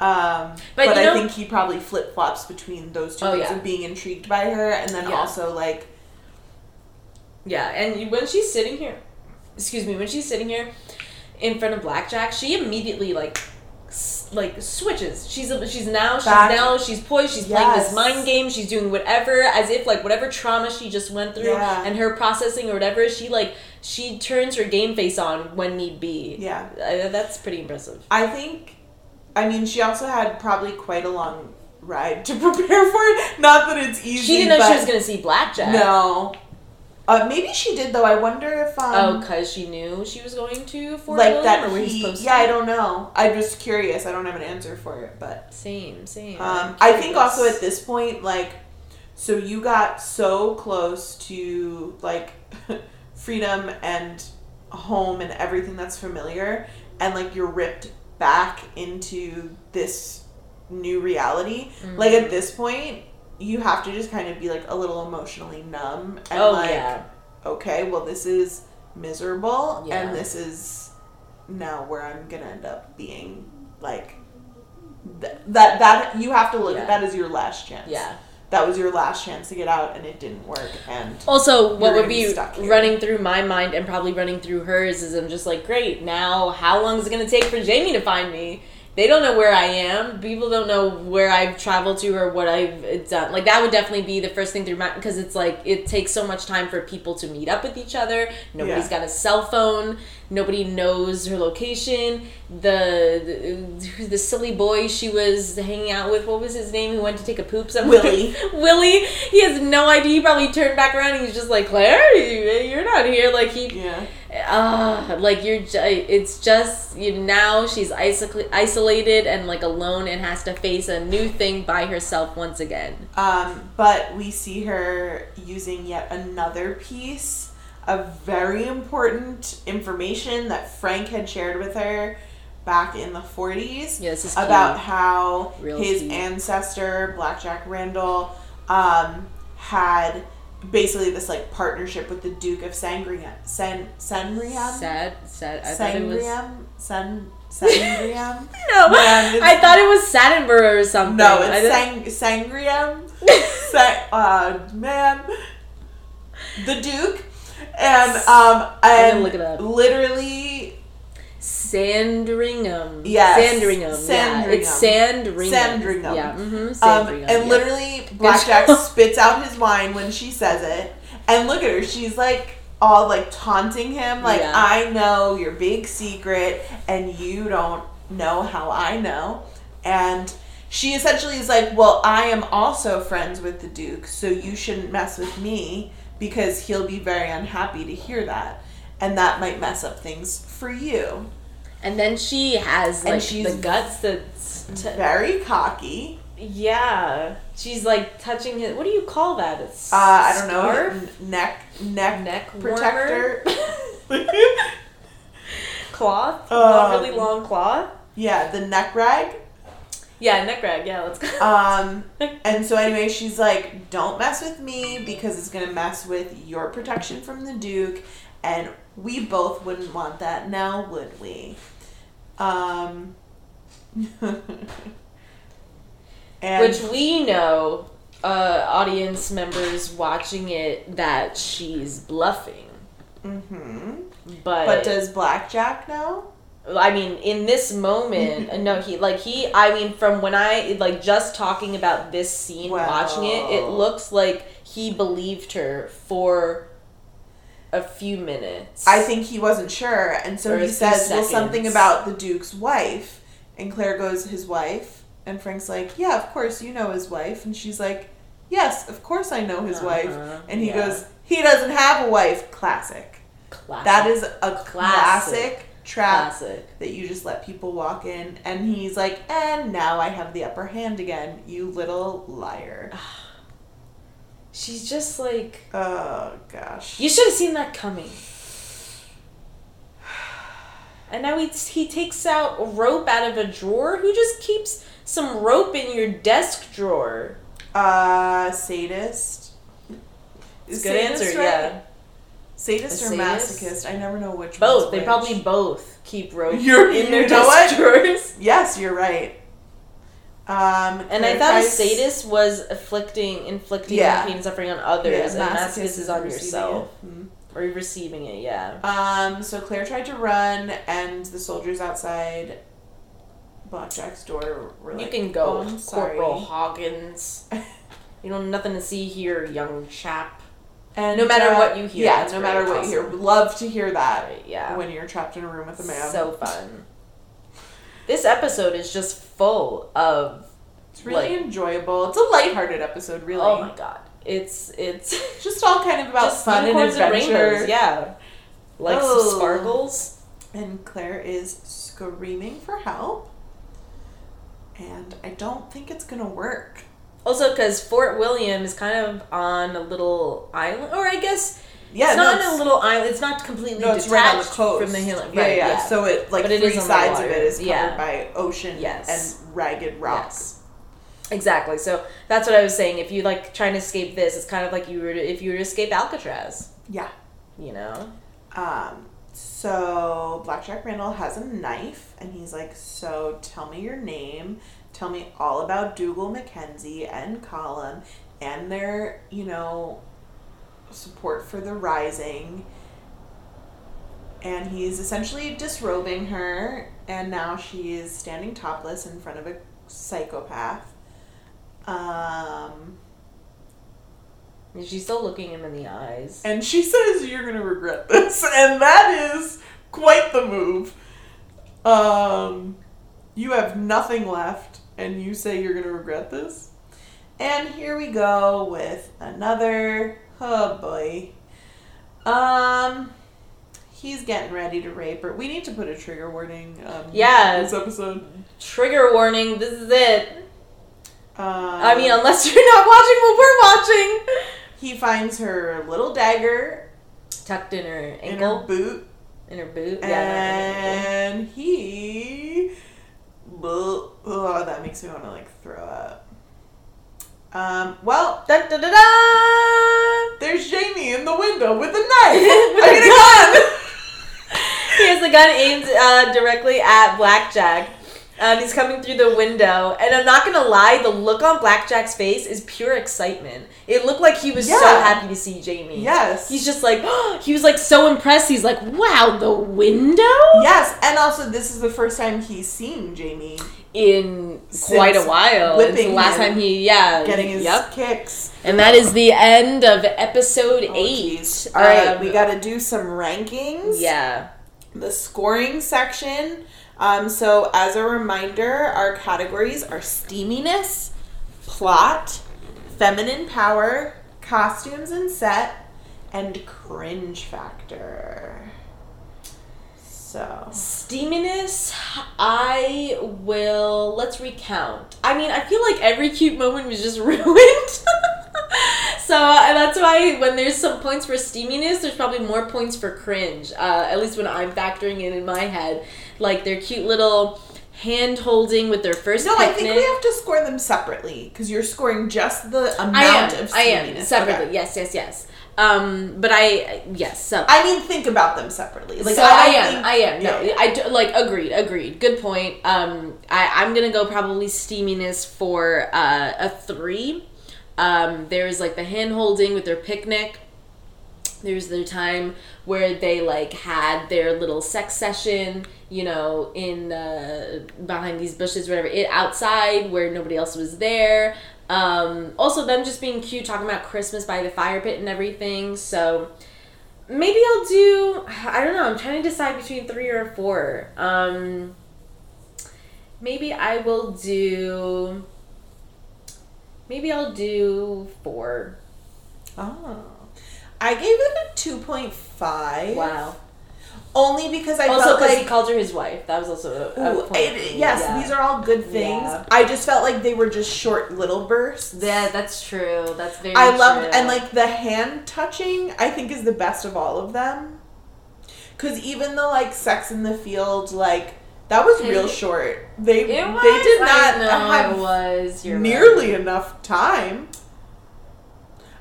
Um, But but I know- think he probably flip flops between those two Oh, things yeah. of being intrigued by her, and then Yeah. also like, Yeah, and when she's sitting here, excuse me, when she's sitting here in front of Blackjack, she immediately like s- like switches. She's she's now she's Back- now she's poised. She's playing this mind game. She's doing whatever as if like whatever trauma she just went through Yeah. and her processing or whatever. She like she turns her game face on when need be. yeah. Uh, that's pretty impressive. I think, I mean, she also had probably quite a long ride to prepare for it. Not that it's easy. She didn't know she was gonna see Blackjack. No. Uh, maybe she did though. I wonder if um, Oh, cause she knew she was going to Fort like William, that. or He, supposed yeah, to? I don't know. I'm just curious. I don't have an answer for it, but Same, same. um, I'm think also at this point, like, so you got so close to like freedom and home and everything that's familiar, and like you're ripped back into this new reality. Like Mm-hmm. at this point, you have to just kind of be like a little emotionally numb and Oh like, yeah. okay, well this is miserable Yeah. and this is now where I'm gonna end up being like th- that that you have to look Yeah. at that as your last chance. Yeah. That was your last chance to get out and it didn't work and Also, what would be be running through my mind and probably running through hers is I'm just like, great, now how long is it going to take for Jamie to find me? They don't know where I am. People don't know where I've traveled to or what I've done. Like, that would definitely be the first thing through my because it's like it takes so much time for people to meet up with each other. Nobody's Yeah. got a cell phone. Nobody knows her location. The, the the silly boy she was hanging out with, what was his name? Who went to take a poop somewhere? Willie. Willie, he has no idea. He probably turned back around and he's just like, Claire, you- you're not here. Like he, yeah. Ah, like you're. Ju- it's just you now she's iso- isolated and like alone and has to face a new thing by herself once again. Um, but we see her using yet another piece of very important information that Frank had shared with her back in the 40s Yeah, about key. how Real his key. ancestor, Blackjack Randall, um, had basically this like partnership with the Duke of Sangria, San, Sanriam? Sad, sad. I thought it was. Sangriam? San, Sangriam? No, Man, I thought it was Sadinburgh or something. No, it's Sang Sangrium. Sang, uh, man, the Duke, and um, and look it up. literally Sandringham. Yes. Sandringham. Yeah, Sandringham. it's Sandringham. Sandringham. Yeah. Mm-hmm. Um, Sandringham. and yeah. literally, Blackjack spits out his wine when she says it. And look at her; she's like all like taunting him, like Yeah. I know your big secret, and you don't know how I know. And she essentially is like, "Well, I am also friends with the Duke, so you shouldn't mess with me because he'll be very unhappy to hear that, and that might mess up things for you." And then she has And like she's the guts that's to Very cocky. yeah. She's like touching his. What do you call that? It's Uh, I don't know. scarf? n- Neck, neck, Neck protector. cloth, Um, really long cloth. yeah, the neck rag. Yeah, neck rag. Yeah, let's go. Um, and so anyway, she's like, "Don't mess with me because it's gonna mess with your protection from the Duke, and we both wouldn't want that now, would we?" Um, and Which we know, uh, audience members watching it, that she's bluffing. Mhm. But, but does Blackjack know? I mean, in this moment, no, he like he. I mean, from when I like just talking about this scene, watching it, it looks like he believed her for a few minutes. I think he wasn't sure, and so Or he says, "Well, something about the Duke's wife." And Claire goes, "His wife," and Frank's like, "Yeah, of course you know his wife," and she's like, "Yes, of course I know his wife," Uh-huh, and he yeah. goes, "He doesn't have a wife." Classic. Classic. That is a classic, Classic. trap classic. that you just let people walk in, and he's like, "And now I have the upper hand again, you little liar." She's just like Oh gosh. you should have seen that coming. And now he he takes out rope out of a drawer. Who just keeps some rope in your desk drawer? Uh, sadist. Is Good sadist answer, right? yeah. Sadist A or sadist? masochist? I never know which. Both. They which. probably both keep rope You're- in their desk drawers. Yes, you're right. Um, And I thought a sadist was afflicting, inflicting Yeah. pain and suffering on others, Yeah, and masochist is on yourself it. Mhm. or receiving it. Yeah. Um, so Claire tried to run, and the soldiers outside Blackjack's door were like, you can go, "Oh, Corporal Hoggins. you know, nothing to see here, young chap. And No matter uh, what you hear, yeah, no matter what you hear, love to hear that Right, yeah. when you're trapped in a room with a man. So fun. This episode is just full of. it's really like- enjoyable. It's a lighthearted episode, really. Oh my god! It's it's Just all kind of about fun and adventure. rainbows. Yeah, like Oh. some sparkles. And Claire is screaming for help. And I don't think it's gonna work. Also, because Fort William is kind of on a little island, or I guess Yeah, it's no, not it's- a little island. It's not completely No, detached right on the coast from the hill. Yeah, right, yeah, So it like But it three sides of it is covered Yeah. by ocean Yes. and ragged rocks. Yes. Exactly. So that's what I was saying. If you like trying to escape this, it's kind of like you were to, if you were to escape Alcatraz. Yeah. You know. Um. So Blackjack Randall has a knife, and he's like, "So tell me your name. Tell me all about Dougal Mackenzie and Colum and their, you know, support for the Rising." And he's essentially disrobing her, and now she is standing topless in front of a psychopath. Um. And she's still looking him in the eyes. And she says, You're going to regret this. And that is quite the move. Um, you have nothing left, and you say you're going to regret this? And here we go with another. Oh boy. Um. He's getting ready to rape her. We need to put a trigger warning. Um, Yeah. This episode. Trigger warning. This is it. Um, I mean, unless you're not watching what we're watching. he finds her little dagger Tucked in her in her ankle, boot. in her boot. Yeah. not in her ankle. and he oh that makes me want to like throw up um well Dun, dun, dun, there's jamie in the window with a knife i mean a gun He has the gun aimed uh, directly at Blackjack. And he's coming through the window. And I'm not gonna lie, the look on Blackjack's face is pure excitement. It looked like he was so happy to see Jamie. yes He's just like, he was like so impressed. He's like, wow, the window? yes and also this is the first time he's seen jamie In quite a while. It's the whipping last time he, yeah. getting his Yep. kicks And that is the end of episode Oh, eight. geez. all right Um, we gotta do some rankings Yeah. the scoring section. Um, so, as a reminder, our categories are steaminess, plot, feminine power, costumes and set, and cringe factor. So, Steaminess, I will. Let's recount. I mean, I feel like every cute moment was just ruined. so uh, that's why when there's some points for steaminess, there's probably more points for cringe. Uh, at least when I'm factoring it in my head, like their cute little hand holding with their first no, I think we have to score them separately because you're scoring just the amount I am. of steaminess. I am separately. Okay. Yes, yes, yes. Um, but I yes. So I mean, think about them separately. Like so I, don't am. think- I am. No, yeah. I do, like agreed. Agreed. Good point. Um, I I'm gonna go probably steaminess for uh, a three. Um, there's like the hand holding with their picnic. There's their time where they like had their little sex session, you know, in uh, behind these bushes, whatever. It outside where nobody else was there. Um, also, them just being cute, talking about Christmas by the fire pit and everything. So maybe I'll do. I don't know. I'm trying to decide between three or four. Um, maybe I will do. Maybe I'll do four. Oh. I gave it a 2.5. Wow. Only because I also felt because like he called her his wife. That was also a, a it- yes, yeah. these are all good things. Yeah. I just felt like they were just short little bursts. Yeah, that's true. That's very. I loved true. and like the hand touching. I think is the best of all of them. Because even the like Sex in the Field, like that was real It- short. They It was, they did not know have was. Nearly right. enough time.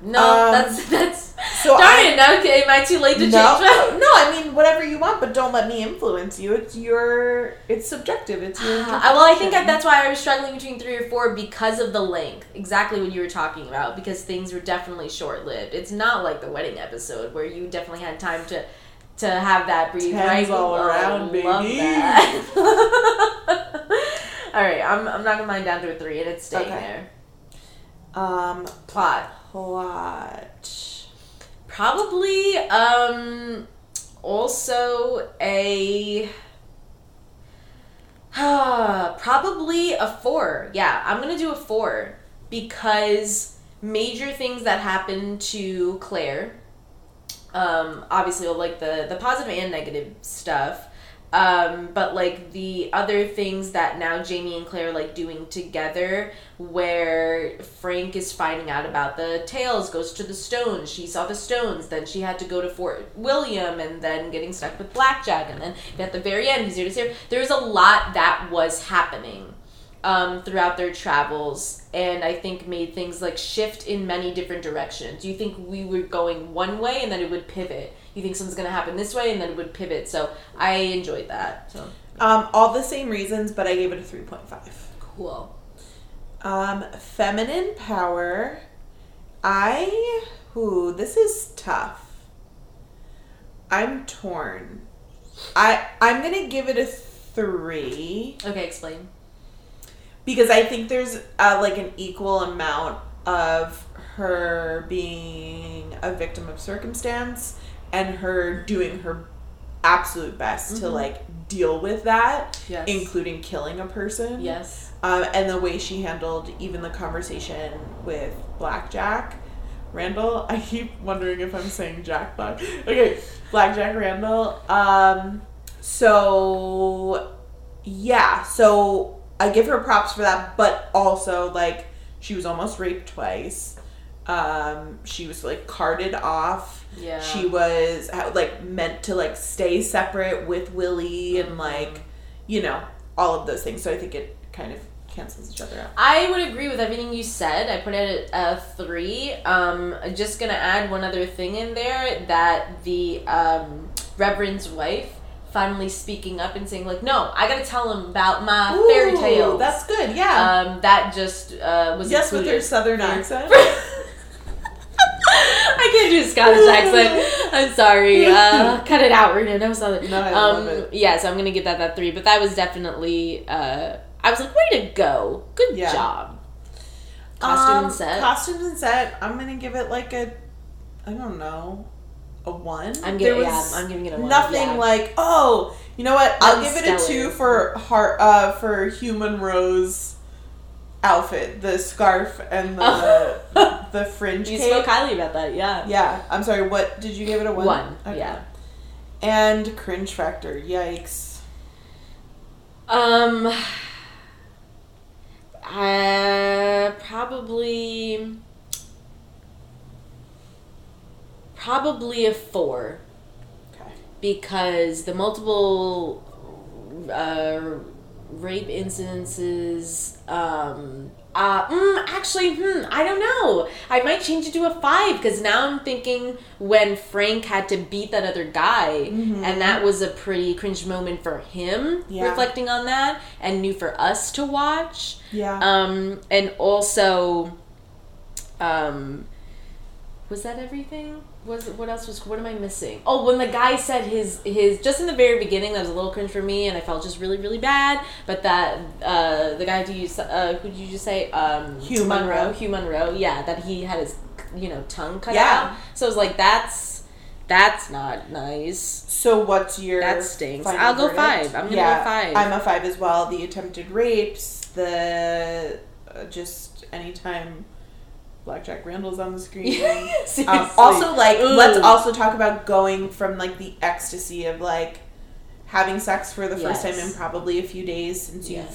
No, um, that's that's. So Darn I it! Now, okay, am I too late to change no, that? no. I mean whatever you want, but don't let me influence you. It's your. It's subjective. It's your. Well, I think that's why I was struggling between three or four because of the length. Exactly what you were talking about. Because things were definitely short lived. It's not like the wedding episode where you definitely had time to to have that breathe. Right? all Oh, around, love baby. that. all right, I'm I'm knocking mine down to a three, and it's staying Okay. there. Um, Plot. plot. Probably um also a probably a 4. Yeah, I'm to do a 4 because major things that happen to Claire um obviously like the the positive and negative stuff um but like the other things that now Jamie and Claire like doing together where Frank is finding out about the tales, goes to the stones she saw the stones then she had to go to Fort William and then getting stuck with Blackjack and then at the very end he's here to save there was a lot that was happening um, throughout their travels and I think made things like shift in many different directions. You think we were going one way and then it would pivot. You think something's gonna happen this way and then it would pivot. So I enjoyed that. So Um, all the same reasons, but I gave it a three point five. cool. Um, feminine power. I. who this is tough. I'm torn. I I'm gonna give it a three Okay, explain. because I think there's uh, like an equal amount of her being a victim of circumstance and her doing her absolute best to Mhm. like deal with that, Yes. including killing a person. Yes. um, and the way she handled even the conversation with Blackjack Randall. I keep wondering if I'm saying Jack Black. Okay, Blackjack Randall. Um, so yeah, so I give her props for that, but also like she was almost raped twice. Um, she was like carted off. Yeah. She was like meant to like stay separate with Willie and Mhm. like you know all of those things. So I think it kind of cancels each other out. I would agree with everything you said. I put it at a three. Um, I'm just gonna add one other thing in there that the um, Reverend's wife finally speaking up and saying like, "No, I gotta tell him about my fairy Ooh, tales." That's good. Yeah. um, that just uh, was yes, with her southern accent. I can't do a Scottish accent. I'm sorry. Uh, cut it out, Renan. I'm sorry. No, I um, love it. Yeah, so I'm gonna give that that three. But that was definitely. Uh, I was like, way to go, good Yeah. job. Costume Um, and set. Costumes and set. I'm gonna give it like a, I don't know, a one. I'm giving. Yeah, I'm giving it a one. Nothing yeah. like oh, you know what? I'll give it a two for heart. Uh, for Hugh Munro's outfit, the scarf and the the fringe. You cape. spoke highly about that. Yeah. Yeah, I'm sorry. What did you give it a one? One, Okay. yeah. And cringe factor. Yikes. Um. Uh, probably. Probably a four. Okay. because the multiple uh, rape incidences um uh, mm, actually hmm, i don't know i might change it to a five because now i'm thinking when frank had to beat that other guy Mhm. and that was a pretty cringe moment for him Yeah. reflecting on that and new for us to watch Yeah. um and also um was that everything was what else was what am i missing oh when the guy said his his just in the very beginning that was a little cringe for me and i felt just really really bad but that uh the guy do you uh who did you just say um Hugh Munro Munro. hugh Munro yeah that he had his you know tongue cut Yeah. out so i was like that's that's not nice So what's your That stinks. I'll go verdict? five. I'm gonna go five. I'm a five as well. The attempted rapes, the uh, just anytime Black Jack Randall's on the screen. Um, also, like, Ooh. let's also talk about going from like the ecstasy of like having sex for the first time in probably a few days since you've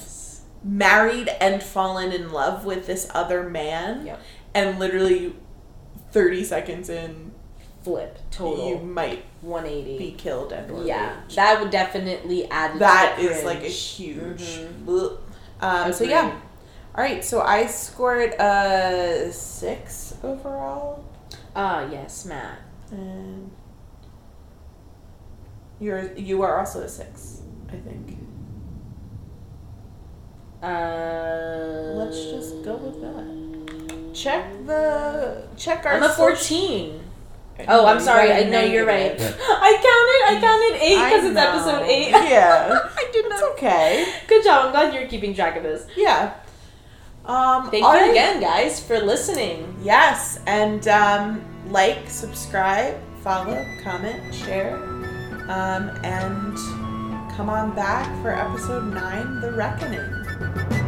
married and fallen in love with this other man, Yep. and literally thirty seconds in, Flip. Total. You might 180. be killed and Yeah, that would definitely add. to that is like a huge. Mhm. Um, so yeah. All right, so I scored a six overall, Ah, yes, Matt. and you're you are also a six, I think. Uh, Let's just go with that. Check the check our. I'm a 14. I Oh, I'm sorry. I know you're right. I counted. I counted eight because it's know. episode eight. Yeah, I did not. it's okay. Good job. I'm glad you're keeping track of this. Yeah. Um, Thank you again, guys, for listening. Yes, and um, like, subscribe, follow, comment, share, um, and come on back for episode nine, The Reckoning.